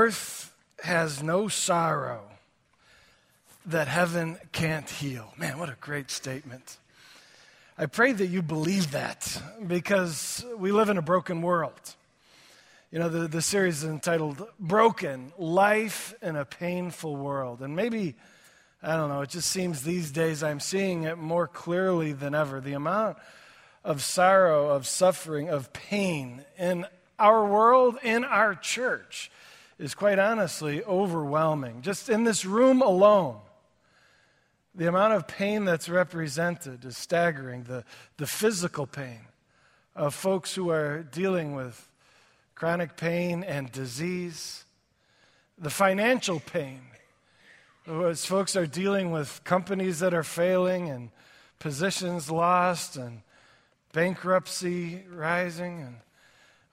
Earth has no sorrow that heaven can't heal. Man, what a great statement. I pray that you believe that because we live in a broken world. You know, the, the series is entitled Broken Life in a Painful World. And maybe, I don't know, it just seems these days I'm seeing it more clearly than ever. The amount of sorrow, of suffering, of pain in our world, in our church, is quite honestly overwhelming. Just in this room alone, the amount of pain that's represented is staggering. The, the physical pain of folks who are dealing with chronic pain and disease, the financial pain as folks are dealing with companies that are failing and positions lost and bankruptcy rising. And,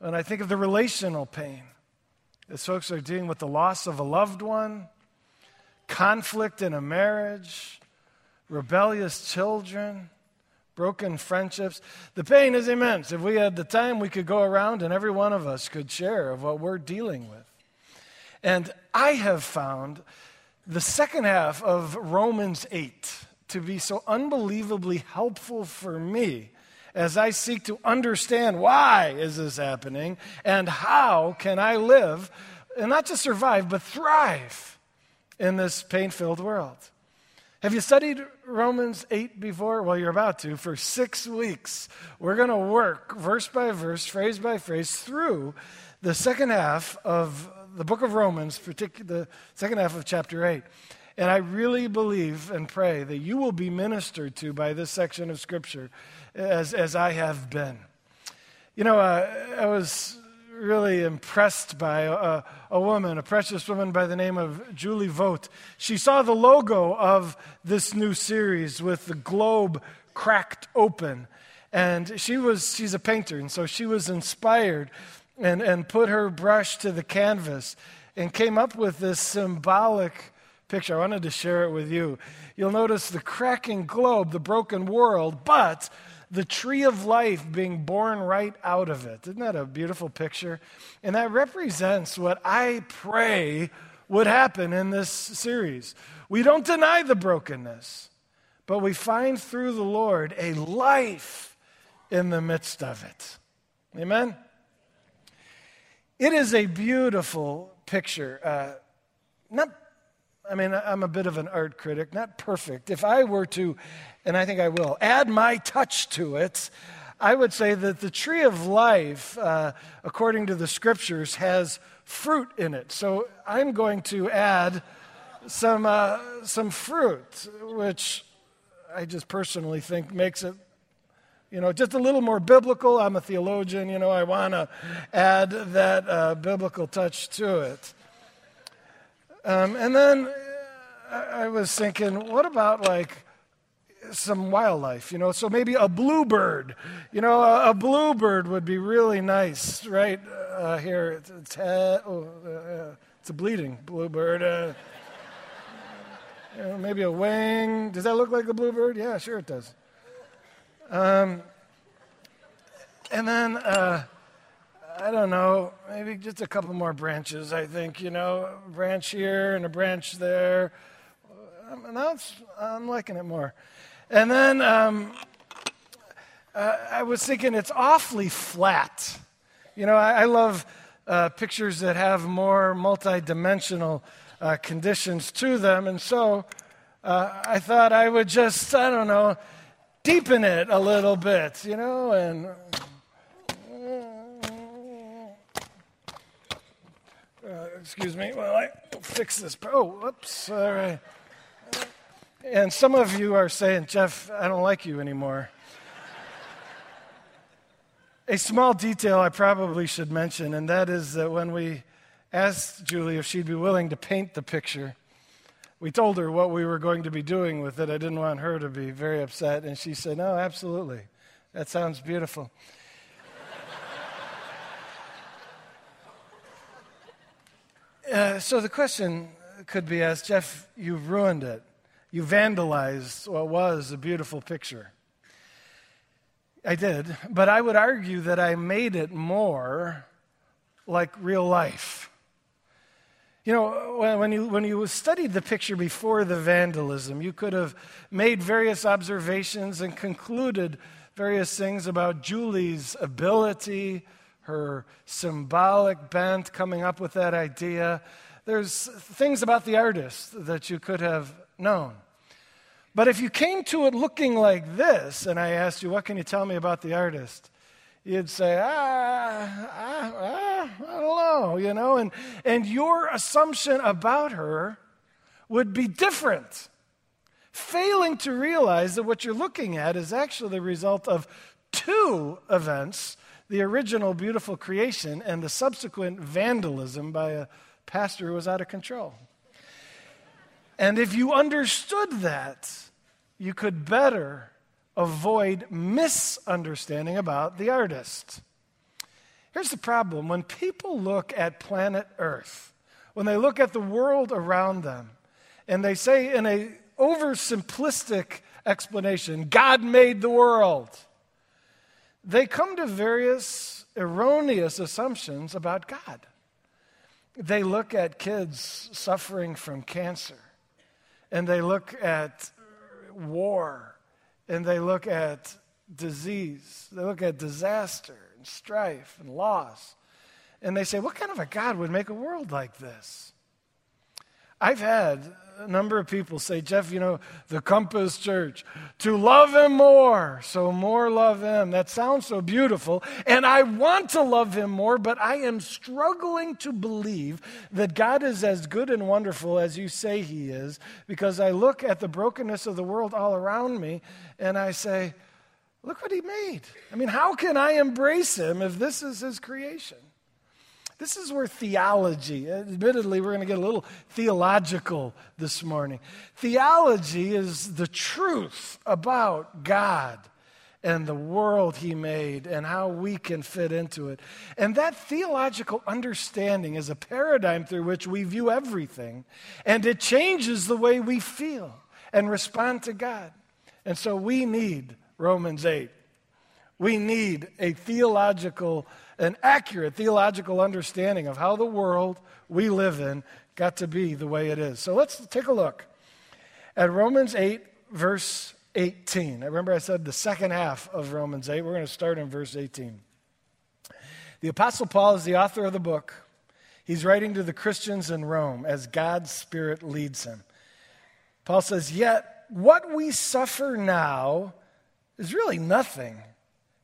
and I think of the relational pain as folks are dealing with the loss of a loved one, conflict in a marriage, rebellious children, broken friendships. The pain is immense. If we had the time, we could go around and every one of us could share of what we're dealing with. And I have found the second half of Romans 8 to be so unbelievably helpful for me as I seek to understand why is this happening and how can I live and not just survive but thrive in this pain-filled world. Have you studied Romans 8 before? Well, you're about to. For six weeks, we're going to work verse by verse, phrase by phrase, through the second half of the book of Romans, particularly the second half of chapter 8. And I really believe and pray that you will be ministered to by this section of Scripture as, as I have been. You know, uh, I was really impressed by a, a, woman, a precious woman by the name of Julie Vogt. She saw the logo of this new series with the globe cracked open. And she was, she's a painter, and so she was inspired and, and put her brush to the canvas and came up with this symbolic picture. I wanted to share it with you. You'll notice the cracking globe, the broken world, but the tree of life being born right out of it. Isn't that a beautiful picture? And that represents what I pray would happen in this series. We don't deny the brokenness, but we find through the Lord a life in the midst of it. Amen? It is a beautiful picture. Uh, not I mean, I'm a bit of an art critic, not perfect. If I were to, and I think I will, add my touch to it, I would say that the tree of life, uh, according to the scriptures, has fruit in it. So I'm going to add some, uh, some fruit, which I just personally think makes it, you know, just a little more biblical. I'm a theologian, you know, I want to add that uh, biblical touch to it. Um, and then I was thinking, what about like some wildlife, you know? So maybe a bluebird. You know, a, a bluebird would be really nice, right? Uh, here, it's, it's, oh, uh, it's, a bleeding bluebird. Uh, you know, maybe a wing. Does that look like a bluebird? Yeah, sure it does. Um, and then uh, I don't know, maybe just a couple more branches, I think, you know, a branch here and a branch there. Um, now I'm liking it more. And then um, uh, I was thinking it's awfully flat. You know, I, I love uh, pictures that have more multidimensional uh, conditions to them. And so uh, I thought I would just, I don't know, deepen it a little bit, you know, and Uh, excuse me while I fix this. Oh, whoops. All right. And some of you are saying, Jeff, I don't like you anymore. A small detail I probably should mention, and that is that when we asked Julie if she'd be willing to paint the picture, we told her what we were going to be doing with it. I didn't want her to be very upset, and she said, No, absolutely. That sounds beautiful. Uh, so the question could be asked Jeff, you've ruined it. You vandalized what was a beautiful picture. I did, but I would argue that I made it more like real life. You know, when you, when you studied the picture before the vandalism, you could have made various observations and concluded various things about Julie's ability, her symbolic bent, coming up with that idea. There's things about the artist that you could have known. But if you came to it looking like this, and I asked you, What can you tell me about the artist? you'd say, ah, ah, ah, I don't know, you know, and, and your assumption about her would be different. Failing to realize that what you're looking at is actually the result of two events the original beautiful creation and the subsequent vandalism by a pastor who was out of control. And if you understood that, you could better avoid misunderstanding about the artist. Here's the problem when people look at planet Earth, when they look at the world around them, and they say in a oversimplistic explanation, God made the world, they come to various erroneous assumptions about God. They look at kids suffering from cancer, and they look at war and they look at disease, they look at disaster and strife and loss, and they say, What kind of a God would make a world like this? I've had a number of people say, Jeff, you know, the Compass Church, to love Him more, so more love Him. That sounds so beautiful. And I want to love Him more, but I am struggling to believe that God is as good and wonderful as you say He is, because I look at the brokenness of the world all around me and I say, look what He made. I mean, how can I embrace Him if this is His creation? This is where theology, admittedly, we're going to get a little theological this morning. Theology is the truth about God and the world He made and how we can fit into it. And that theological understanding is a paradigm through which we view everything, and it changes the way we feel and respond to God. And so we need Romans 8. We need a theological an accurate theological understanding of how the world we live in got to be the way it is. So let's take a look at Romans 8, verse 18. I remember I said the second half of Romans 8. We're going to start in verse 18. The Apostle Paul is the author of the book. He's writing to the Christians in Rome as God's Spirit leads him. Paul says, Yet what we suffer now is really nothing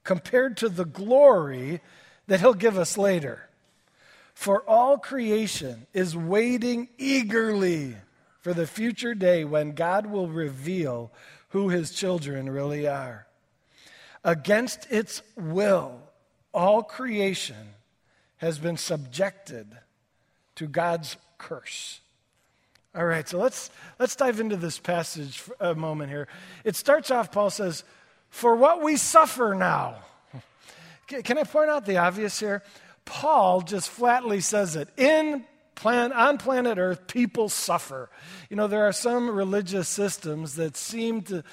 compared to the glory that he'll give us later. For all creation is waiting eagerly for the future day when God will reveal who his children really are. Against its will, all creation has been subjected to God's curse. All right, so let's, let's dive into this passage a moment here. It starts off, Paul says, For what we suffer now. Can I point out the obvious here? Paul just flatly says it. In plan, on planet Earth, people suffer. You know, there are some religious systems that seem to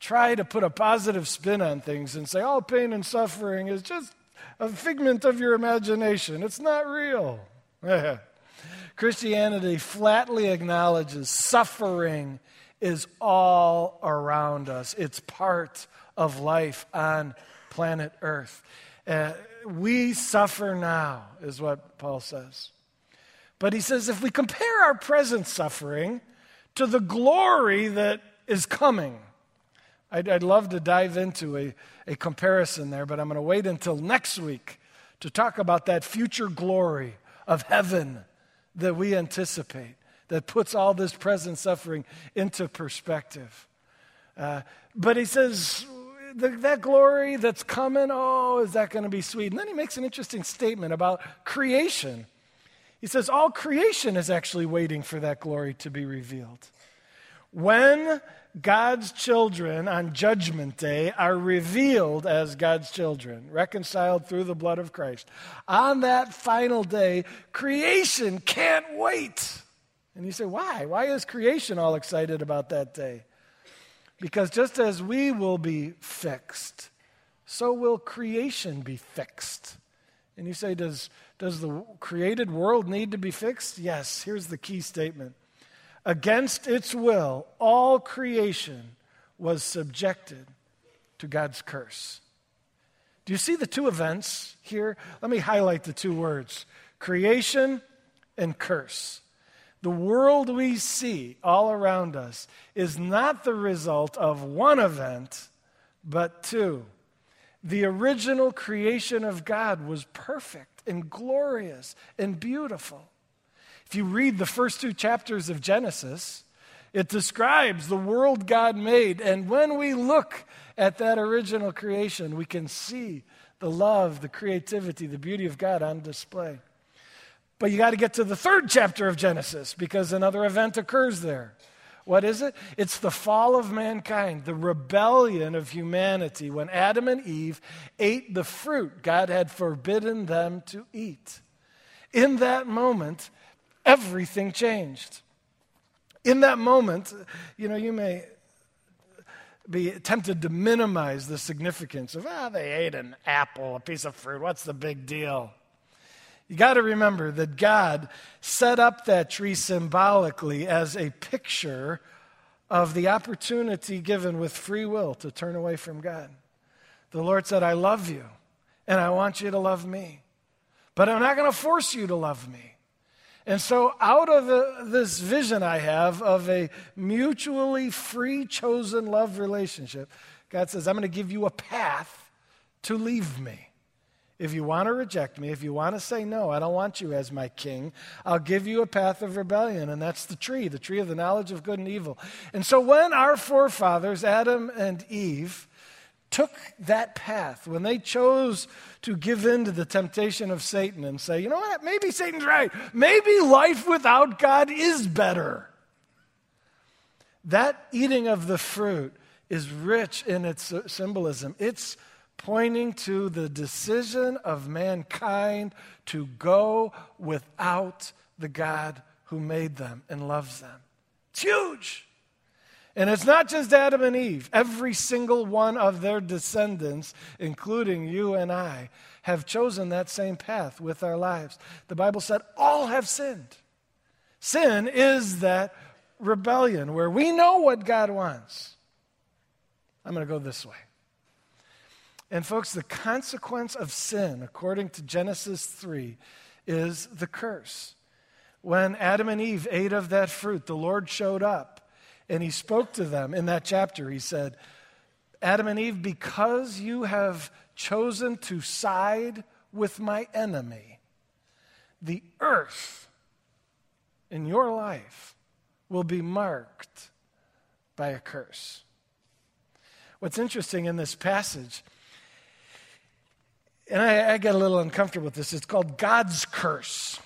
try to put a positive spin on things and say, all pain and suffering is just a figment of your imagination. It's not real. Christianity flatly acknowledges suffering is all around us, it's part of life on planet Earth. Uh, we suffer now, is what Paul says. But he says if we compare our present suffering to the glory that is coming, I'd, I'd love to dive into a, a comparison there, but I'm going to wait until next week to talk about that future glory of heaven that we anticipate, that puts all this present suffering into perspective. Uh, but he says, the, that glory that's coming, oh, is that going to be sweet? And then he makes an interesting statement about creation. He says, All creation is actually waiting for that glory to be revealed. When God's children on Judgment Day are revealed as God's children, reconciled through the blood of Christ, on that final day, creation can't wait. And you say, Why? Why is creation all excited about that day? Because just as we will be fixed, so will creation be fixed And you say, does, does the created world need to be fixed? Yes. Here's the key statement Against its will, all creation was subjected to God's curse. Do you see the two events here? Let me highlight the two words creation and curse. The world we see all around us is not the result of one event, but two. The original creation of God was perfect and glorious and beautiful. If you read the first two chapters of Genesis, it describes the world God made. And when we look at that original creation, we can see the love, the creativity, the beauty of God on display. But you got to get to the third chapter of Genesis because another event occurs there. What is it? It's the fall of mankind, the rebellion of humanity when Adam and Eve ate the fruit God had forbidden them to eat. In that moment, everything changed. In that moment, you know, you may be tempted to minimize the significance of, ah, they ate an apple, a piece of fruit. What's the big deal? You got to remember that God set up that tree symbolically as a picture of the opportunity given with free will to turn away from God. The Lord said, I love you, and I want you to love me, but I'm not going to force you to love me. And so, out of this vision I have of a mutually free, chosen love relationship, God says, I'm going to give you a path to leave me. If you want to reject me, if you want to say, no, I don't want you as my king, I'll give you a path of rebellion. And that's the tree, the tree of the knowledge of good and evil. And so when our forefathers, Adam and Eve, took that path, when they chose to give in to the temptation of Satan and say, you know what, maybe Satan's right. Maybe life without God is better. That eating of the fruit is rich in its symbolism. It's pointing to the decision of mankind to go without the God who made them and loves them. It's huge. And it's not just Adam and Eve. Every single one of their descendants, including you and I, have chosen that same path with our lives. The Bible said all have sinned. Sin is that rebellion where we know what God wants. I'm going to go this way. And, folks, the consequence of sin, according to Genesis 3, is the curse. When Adam and Eve ate of that fruit, the Lord showed up and he spoke to them in that chapter. He said, Adam and Eve, because you have chosen to side with my enemy, the earth in your life will be marked by a curse. What's interesting in this passage and I, I get a little uncomfortable with this. It's called God's curse.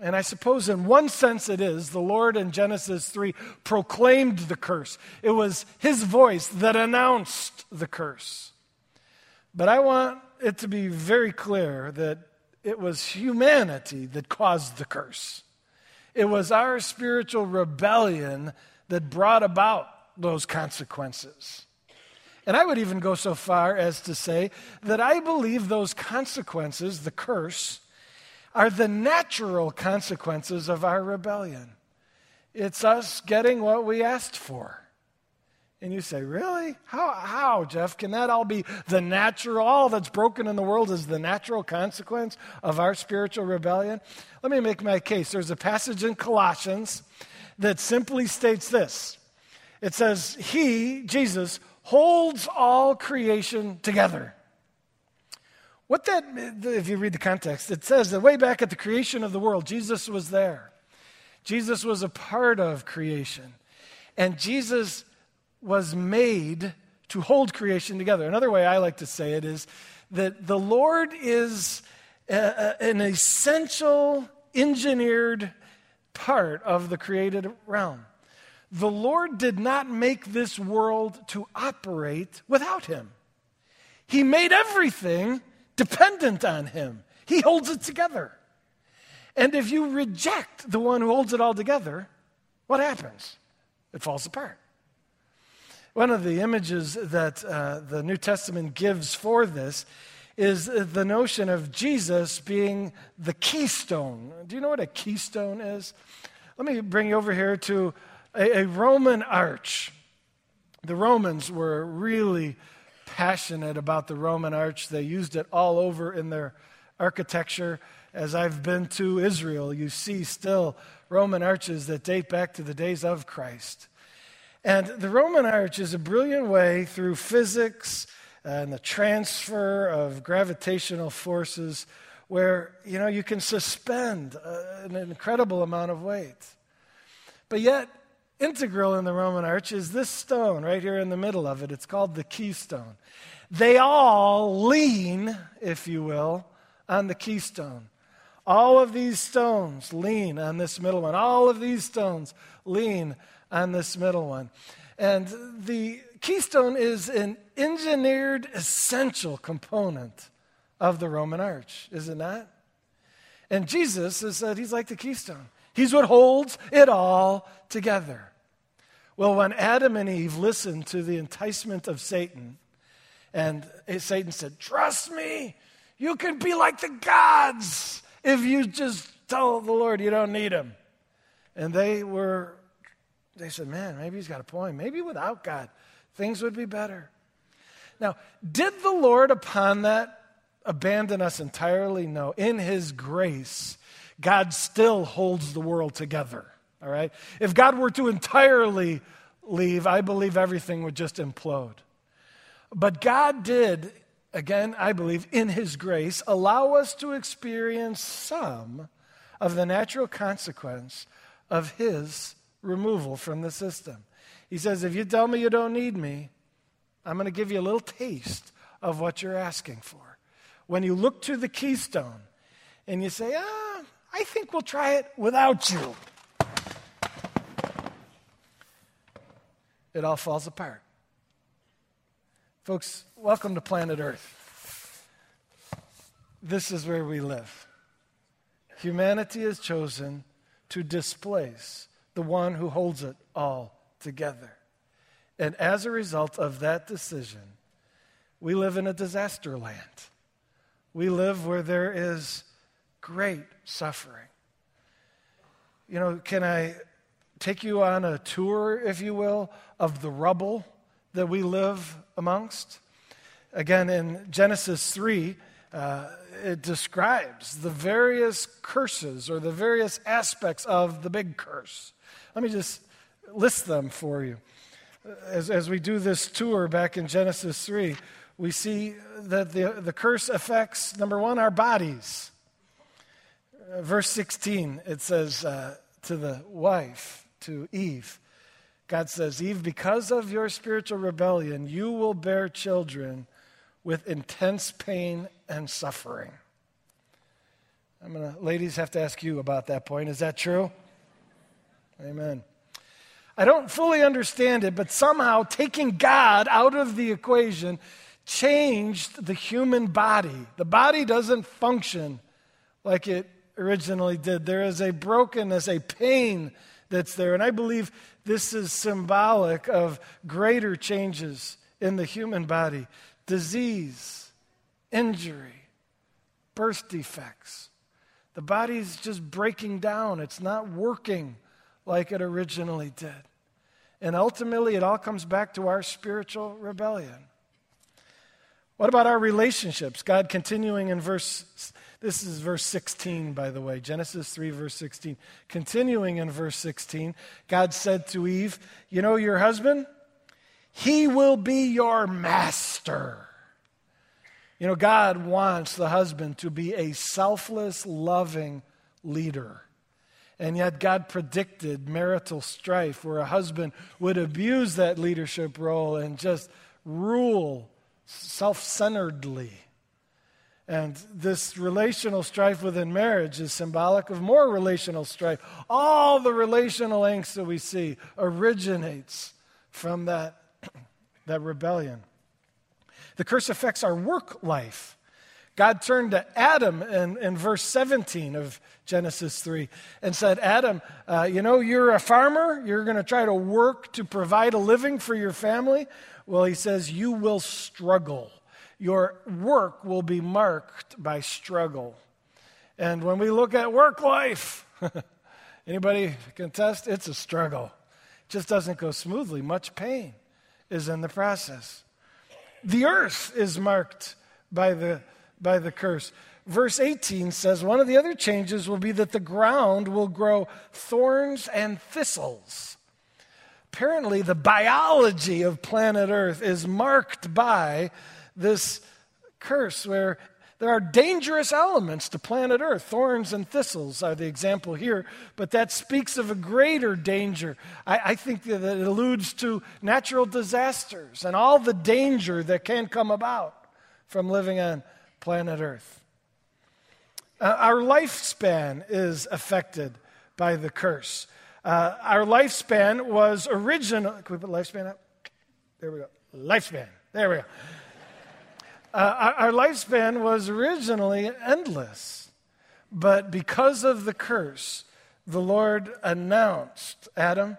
And I suppose, in one sense, it is. The Lord in Genesis 3 proclaimed the curse, it was his voice that announced the curse. But I want it to be very clear that it was humanity that caused the curse. It was our spiritual rebellion that brought about those consequences. And I would even go so far as to say that I believe those consequences, the curse, are the natural consequences of our rebellion. It's us getting what we asked for. And you say, Really? How, how, Jeff? Can that all be the natural? All that's broken in the world is the natural consequence of our spiritual rebellion? Let me make my case. There's a passage in Colossians that simply states this it says, He, Jesus, holds all creation together. What that, if you read the context, it says that way back at the creation of the world, Jesus was there. Jesus was a part of creation. And Jesus was made to hold creation together. Another way I like to say it is that the Lord is a, a, an essential, engineered part of the created realm. The Lord did not make this world to operate without Him. He made everything dependent on Him, He holds it together. And if you reject the one who holds it all together, what happens? It falls apart. One of the images that uh, the New Testament gives for this is the notion of Jesus being the keystone. Do you know what a keystone is? Let me bring you over here to a, a Roman arch. The Romans were really passionate about the Roman arch. They used it all over in their architecture. As I've been to Israel, you see still Roman arches that date back to the days of Christ. And the Roman arch is a brilliant way through physics and the transfer of gravitational forces where you know you can suspend uh, an incredible amount of weight. But yet integral in the Roman arch is this stone right here in the middle of it. It's called the keystone. They all lean, if you will, on the keystone. All of these stones lean on this middle one. All of these stones lean on this middle one. And the keystone is an engineered essential component of the Roman arch, is it not? And Jesus has said he's like the keystone. He's what holds it all together. Well, when Adam and Eve listened to the enticement of Satan, and eh, Satan said, Trust me, you can be like the gods if you just tell the Lord you don't need him. And they were, they said, Man, maybe he's got a point. Maybe without God, things would be better. Now, did the Lord upon that abandon us entirely? No. In his grace, God still holds the world together. All right? If God were to entirely leave, I believe everything would just implode. But God did, again, I believe, in His grace, allow us to experience some of the natural consequence of His removal from the system. He says, If you tell me you don't need me, I'm going to give you a little taste of what you're asking for. When you look to the keystone and you say, Ah, I think we'll try it without you. it all falls apart. Folks, welcome to planet Earth. This is where we live. Humanity has chosen to displace the one who holds it all together. And as a result of that decision, we live in a disaster land. We live where there is great suffering. You know, can I take you on a tour, if you will, of the rubble that we live amongst. Again, in Genesis 3, uh, it describes the various curses or the various aspects of the big curse. Let me just list them for you. As, as we do this tour back in Genesis 3, we see that the, the curse affects, number one, our bodies. Uh, verse 16, it says uh, to the wife, to Eve. God says, Eve, because of your spiritual rebellion, you will bear children with intense pain and suffering. I'm gonna, ladies, have to ask you about that point. Is that true? Amen. I don't fully understand it, but somehow taking God out of the equation changed the human body. The body doesn't function like it originally did. There is a brokenness, a pain that's there. And I believe this is symbolic of greater changes in the human body disease, injury, birth defects. The body's just breaking down, it's not working like it originally did. And ultimately, it all comes back to our spiritual rebellion. What about our relationships? God continuing in verse this is verse 16, by the way, Genesis 3, verse 16. Continuing in verse 16, God said to Eve, You know your husband? He will be your master. You know, God wants the husband to be a selfless, loving leader. And yet, God predicted marital strife where a husband would abuse that leadership role and just rule self centeredly. And this relational strife within marriage is symbolic of more relational strife. All the relational angst that we see originates from that, that rebellion. The curse affects our work life. God turned to Adam in, in verse 17 of Genesis 3 and said, Adam, uh, you know, you're a farmer. You're going to try to work to provide a living for your family. Well, he says, you will struggle your work will be marked by struggle. And when we look at work life, anybody contest? It's a struggle. It just doesn't go smoothly. Much pain is in the process. The earth is marked by the, by the curse. Verse 18 says one of the other changes will be that the ground will grow thorns and thistles. Apparently, the biology of planet Earth is marked by this curse where there are dangerous elements to planet Earth. Thorns and thistles are the example here, but that speaks of a greater danger. I, I, think that it alludes to natural disasters and all the danger that can come about from living on planet Earth. Uh, our lifespan is affected by the curse. Uh, our lifespan was original. Can we put lifespan up? There we go. Lifespan. There we go. Uh, our, our lifespan was originally endless, but because of the curse, the Lord announced, Adam,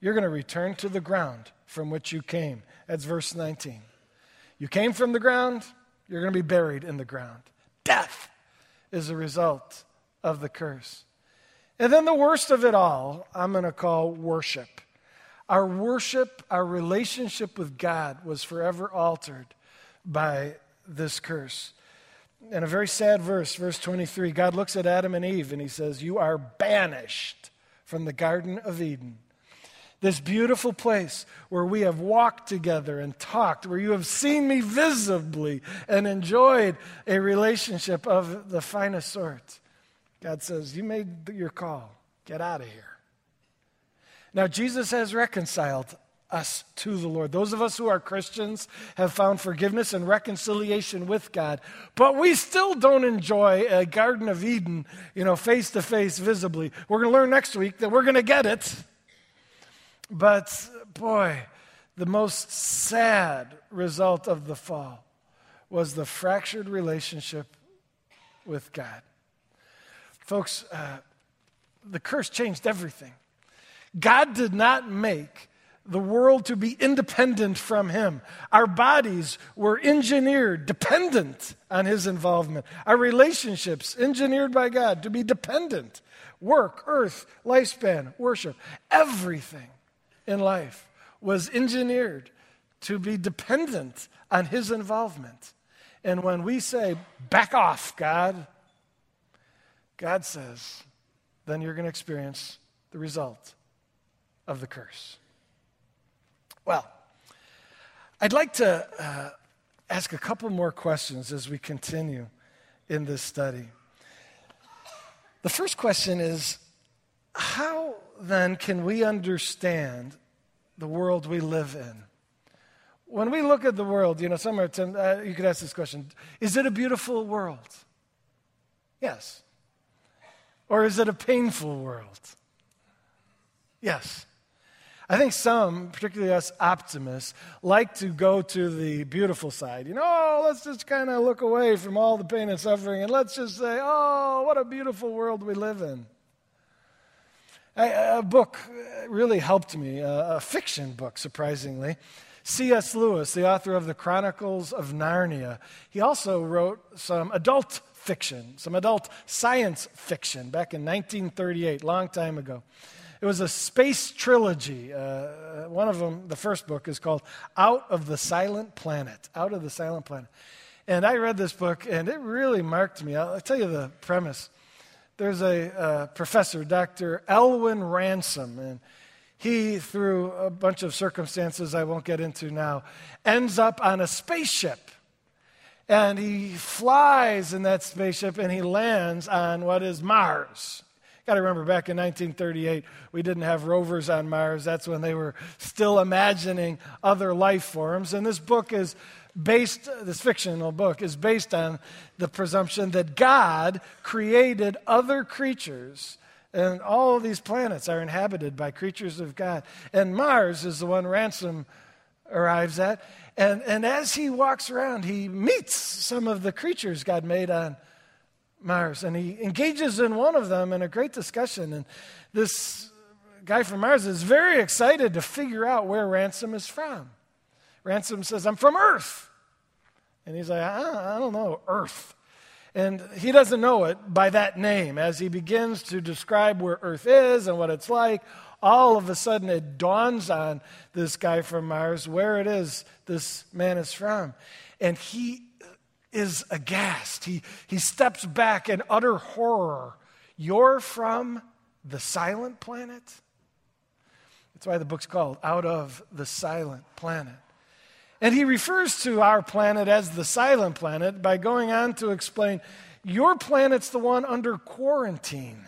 you're going to return to the ground from which you came. That's verse 19. You came from the ground, you're going to be buried in the ground. Death is a result of the curse. And then the worst of it all, I'm going to call worship. Our worship, our relationship with God was forever altered by this curse. And a very sad verse, verse 23, God looks at Adam and Eve and he says, You are banished from the Garden of Eden. This beautiful place where we have walked together and talked, where you have seen me visibly and enjoyed a relationship of the finest sort. God says, You made your call. Get out of here. Now, Jesus has reconciled us to the Lord. Those of us who are Christians have found forgiveness and reconciliation with God, but we still don't enjoy a Garden of Eden, you know, face to face, visibly. We're going to learn next week that we're going to get it. But boy, the most sad result of the fall was the fractured relationship with God. Folks, uh, the curse changed everything. God did not make the world to be independent from Him. Our bodies were engineered dependent on His involvement. Our relationships engineered by God to be dependent. Work, earth, lifespan, worship, everything in life was engineered to be dependent on His involvement. And when we say, back off, God, God says, then you're going to experience the result of the curse. Well, I'd like to uh, ask a couple more questions as we continue in this study. The first question is How then can we understand the world we live in? When we look at the world, you know, somewhere uh, you could ask this question Is it a beautiful world? Yes. Or is it a painful world? Yes. I think some, particularly us optimists, like to go to the beautiful side. You know, oh, let's just kind of look away from all the pain and suffering and let's just say, oh, what a beautiful world we live in. A, book really helped me, a, a fiction book, surprisingly. C.S. Lewis, the author of the Chronicles of Narnia, he also wrote some adult fiction, some adult science fiction back in 1938, long time ago. It was a space trilogy. Uh, one of them, the first book, is called Out of the Silent Planet. Out of the Silent Planet. And I read this book, and it really marked me. I'll, I'll tell you the premise. There's a uh, professor, Dr. Elwin Ransom, and he, through a bunch of circumstances I won't get into now, ends up on a spaceship. And he flies in that spaceship and he lands on what is Mars. Got to remember back in 1938, we didn't have rovers on Mars. That's when they were still imagining other life forms. And this book is based, this fictional book is based on the presumption that God created other creatures. And all of these planets are inhabited by creatures of God. And Mars is the one Ransom arrives at. And, and as he walks around, he meets some of the creatures God made on Mars, and he engages in one of them in a great discussion. And this guy from Mars is very excited to figure out where Ransom is from. Ransom says, I'm from Earth. And he's like, I, I don't know, Earth. And he doesn't know it by that name. As he begins to describe where Earth is and what it's like, all of a sudden it dawns on this guy from Mars where it is this man is from. And he is aghast. He, he steps back in utter horror. You're from the silent planet? That's why the book's called Out of the Silent Planet. And he refers to our planet as the silent planet by going on to explain your planet's the one under quarantine.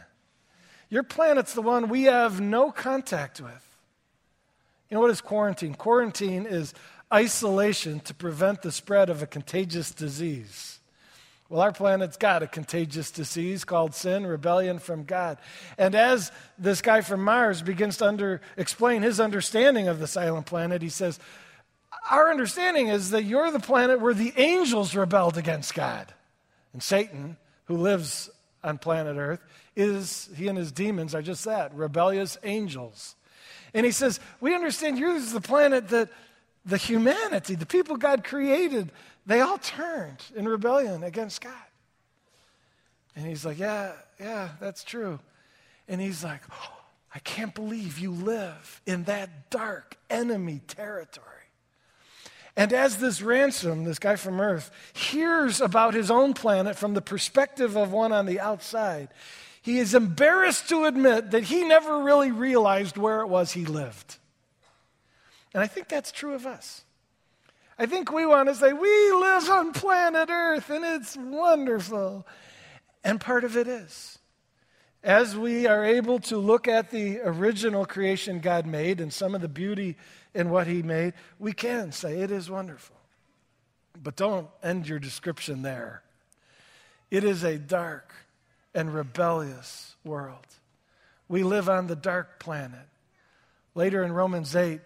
Your planet's the one we have no contact with. You know what is quarantine? Quarantine is isolation to prevent the spread of a contagious disease. Well, our planet's got a contagious disease called sin, rebellion from God. And as this guy from Mars begins to under, explain his understanding of the silent planet, he says, Our understanding is that you're the planet where the angels rebelled against God. And Satan, who lives on planet Earth, is, he and his demons are just that rebellious angels. And he says, We understand you're the planet that the humanity, the people God created, they all turned in rebellion against God. And he's like, Yeah, yeah, that's true. And he's like, oh, I can't believe you live in that dark enemy territory. And as this ransom, this guy from Earth, hears about his own planet from the perspective of one on the outside, he is embarrassed to admit that he never really realized where it was he lived. And I think that's true of us. I think we want to say, we live on planet Earth and it's wonderful. And part of it is. As we are able to look at the original creation God made and some of the beauty in what He made, we can say it is wonderful. But don't end your description there. It is a dark and rebellious world. We live on the dark planet. Later in Romans 8,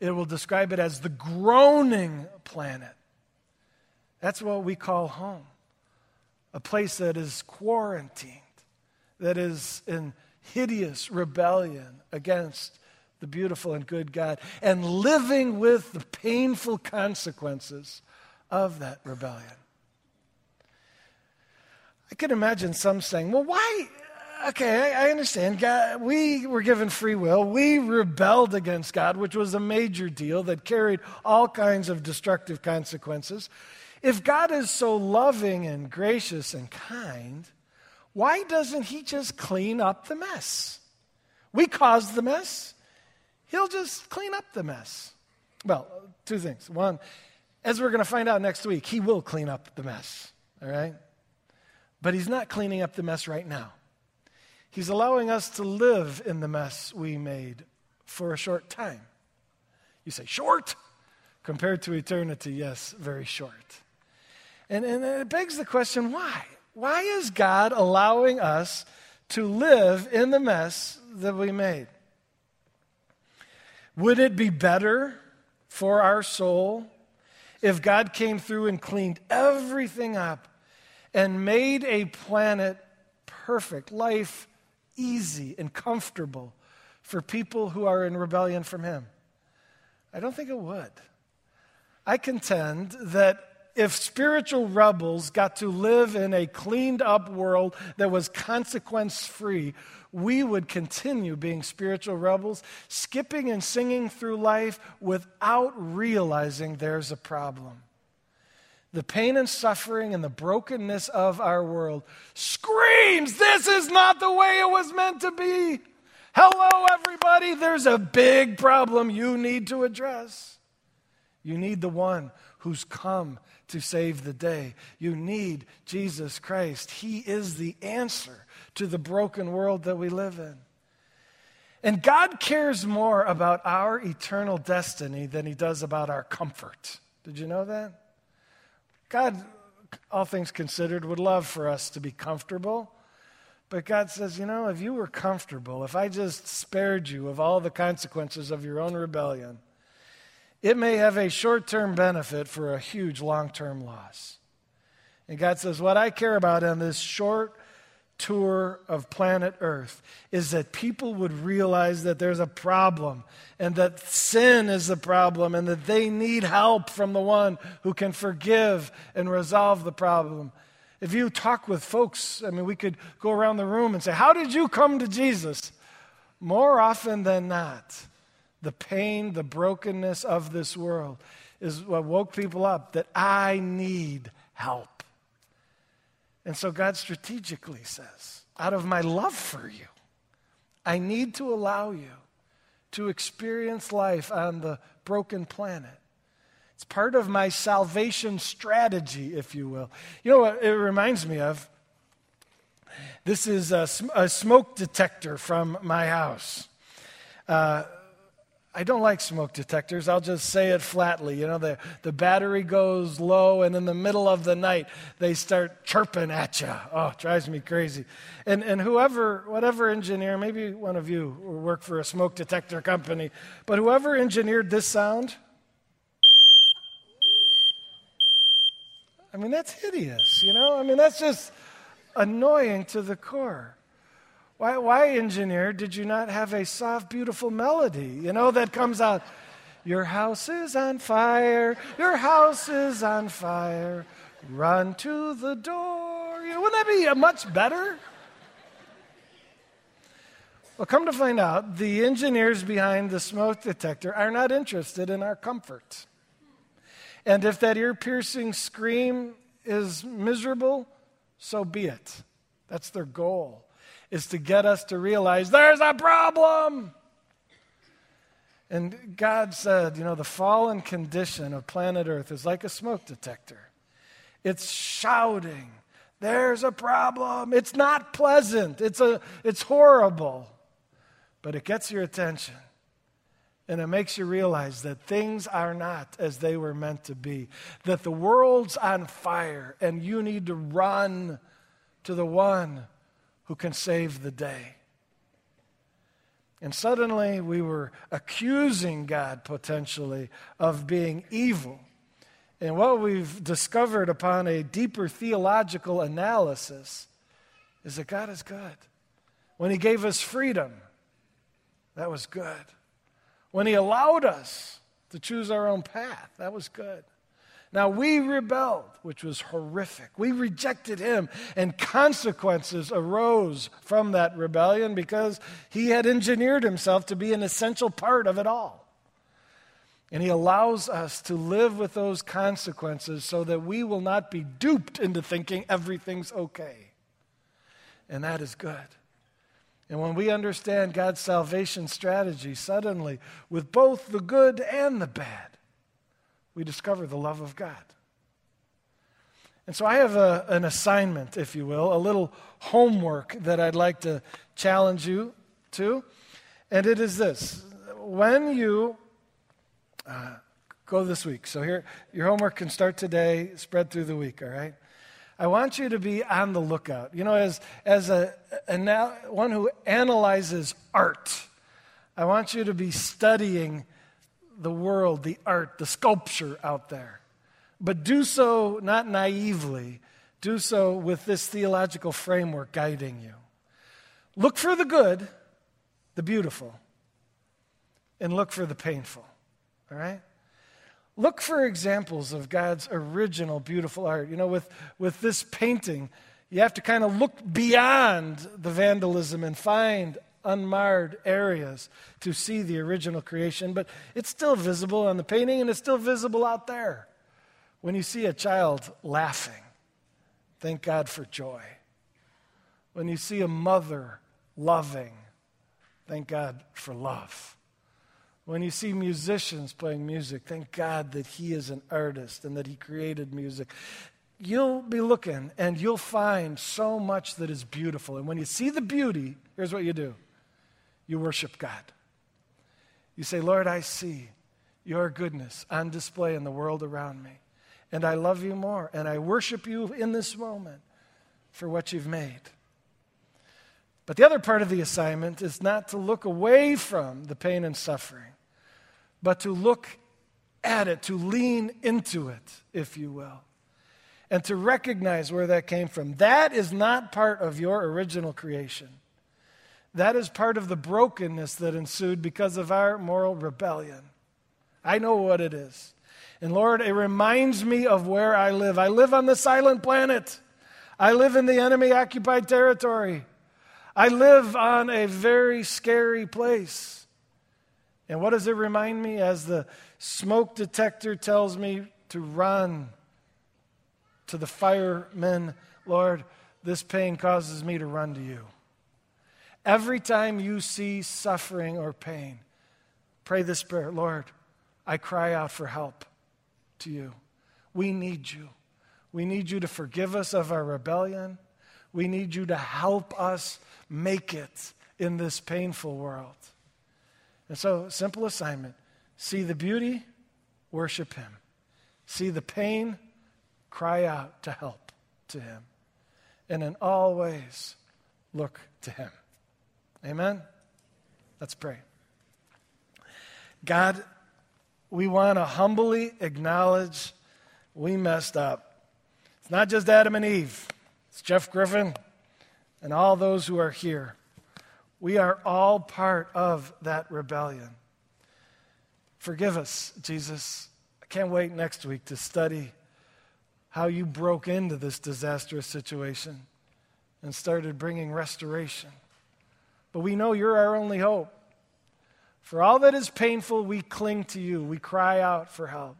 it will describe it as the groaning planet. That's what we call home a place that is quarantined, that is in hideous rebellion against the beautiful and good God, and living with the painful consequences of that rebellion. I can imagine some saying, well, why, okay, I, understand. God, we were given free will. We rebelled against God, which was a major deal that carried all kinds of destructive consequences. If God is so loving and gracious and kind, why doesn't He just clean up the mess? We caused the mess. He'll just clean up the mess. Well, two things. One, as we're going to find out next week, He will clean up the mess. All right? But He's not cleaning up the mess right now. He's allowing us to live in the mess we made for a short time. You say, short? Compared to eternity, yes, very short. And, and it begs the question why? Why is God allowing us to live in the mess that we made? Would it be better for our soul if God came through and cleaned everything up and made a planet perfect, life easy and comfortable for people who are in rebellion from Him? I don't think it would. I contend that if spiritual rebels got to live in a cleaned up world that was consequence free, we would continue being spiritual rebels, skipping and singing through life without realizing there's a problem the pain and suffering and the brokenness of our world screams, This is not the way it was meant to be. Hello, everybody. There's a big problem you need to address. You need the one who's come to save the day. You need Jesus Christ. He is the answer to the broken world that we live in. And God cares more about our eternal destiny than he does about our comfort. Did you know that? God, all things considered, would love for us to be comfortable. But God says, you know, if you were comfortable, if I just spared you of all the consequences of your own rebellion, it may have a short term benefit for a huge long term loss. And God says, what I care about in this short tour of planet Earth is that people would realize that there's a problem and that sin is the problem and that they need help from the one who can forgive and resolve the problem. If you talk with folks, I mean, we could go around the room and say, How did you come to Jesus? More often than not, the pain, the brokenness of this world is what woke people up that I need help. And so God strategically says, out of my love for you, I need to allow you to experience life on the broken planet. It's part of my salvation strategy, if you will. You know what it reminds me of? This is a, a smoke detector from my house. Uh, I don't like smoke detectors. I'll just say it flatly. You know, the, the battery goes low, and in the middle of the night, they start chirping at you. Oh, it drives me crazy. And, and whoever, whatever engineer, maybe one of you work for a smoke detector company, but whoever engineered this sound, I mean, that's hideous, you know? I mean, that's just annoying to the core. Why, why, engineer, did you not have a soft, beautiful melody, you know, that comes out? Your house is on fire, your house is on fire, run to the door. You know, wouldn't that be uh, much better? Well, come to find out, the engineers behind the smoke detector are not interested in our comfort. And if that ear piercing scream is miserable, so be it. That's their goal is to get us to realize there's a problem. And God said, you know, the fallen condition of planet Earth is like a smoke detector. It's shouting, there's a problem. It's not pleasant. It's, a, it's horrible. But it gets your attention. And it makes you realize that things are not as they were meant to be, that the world's on fire, and you need to run to the one who can save the day. And suddenly we were accusing God potentially of being evil. And what we've discovered upon a deeper theological analysis is that God is good. When He gave us freedom, that was good. When He allowed us to choose our own path, that was good. Now we rebelled, which was horrific. We rejected him, and consequences arose from that rebellion because he had engineered himself to be an essential part of it all. And he allows us to live with those consequences so that we will not be duped into thinking everything's okay. And that is good. And when we understand God's salvation strategy, suddenly, with both the good and the bad, we discover the love of God. And so I have a, an assignment, if you will, a little homework that I'd like to challenge you to. And it is this when you uh, go this week, so here, your homework can start today, spread through the week, all right? I want you to be on the lookout. You know, as, as a, a, one who analyzes art, I want you to be studying the world, the art, the sculpture out there. But do so not naively, do so with this theological framework guiding you. Look for the good, the beautiful, and look for the painful. All right? Look for examples of God's original beautiful art. You know, with, with this painting, you have to kind of look beyond the vandalism and find unmarred areas to see the original creation, but it's still visible on the painting and it's still visible out there. When you see a child laughing, thank God for joy. When you see a mother loving, thank God for love. When you see musicians playing music, thank God that He is an artist and that He created music. You'll be looking and you'll find so much that is beautiful. And when you see the beauty, here's what you do you worship God. You say, Lord, I see your goodness on display in the world around me. And I love you more. And I worship you in this moment for what you've made. But the other part of the assignment is not to look away from the pain and suffering, but to look at it, to lean into it, if you will. and to recognize where that came from. That is not part of your original creation. That is part of the brokenness that ensued because of our moral rebellion. I know what it is. And Lord, it reminds me of where I live. I live on the silent planet, I live in the enemy occupied territory. I live on a very scary place. And what does it remind me? As the smoke detector tells me to run to the firemen, Lord, this pain causes me to run to you. Every time you see suffering or pain, pray this prayer Lord, I cry out for help to you. We need you. We need you to forgive us of our rebellion. We need you to help us make it in this painful world. And so, simple assignment see the beauty, worship Him. See the pain, cry out to help to Him. And in all ways, look to Him. Amen? Let's pray. God, we want to humbly acknowledge we messed up. It's not just Adam and Eve, it's Jeff Griffin and all those who are here. We are all part of that rebellion. Forgive us, Jesus. I can't wait next week to study how you broke into this disastrous situation and started bringing restoration. But we know you're our only hope. For all that is painful, we cling to you. We cry out for help.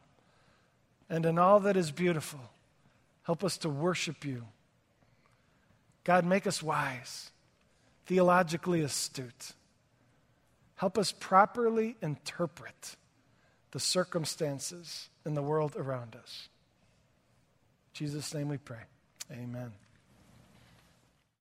And in all that is beautiful, help us to worship you. God, make us wise, theologically astute. Help us properly interpret the circumstances in the world around us. In Jesus' name we pray. Amen.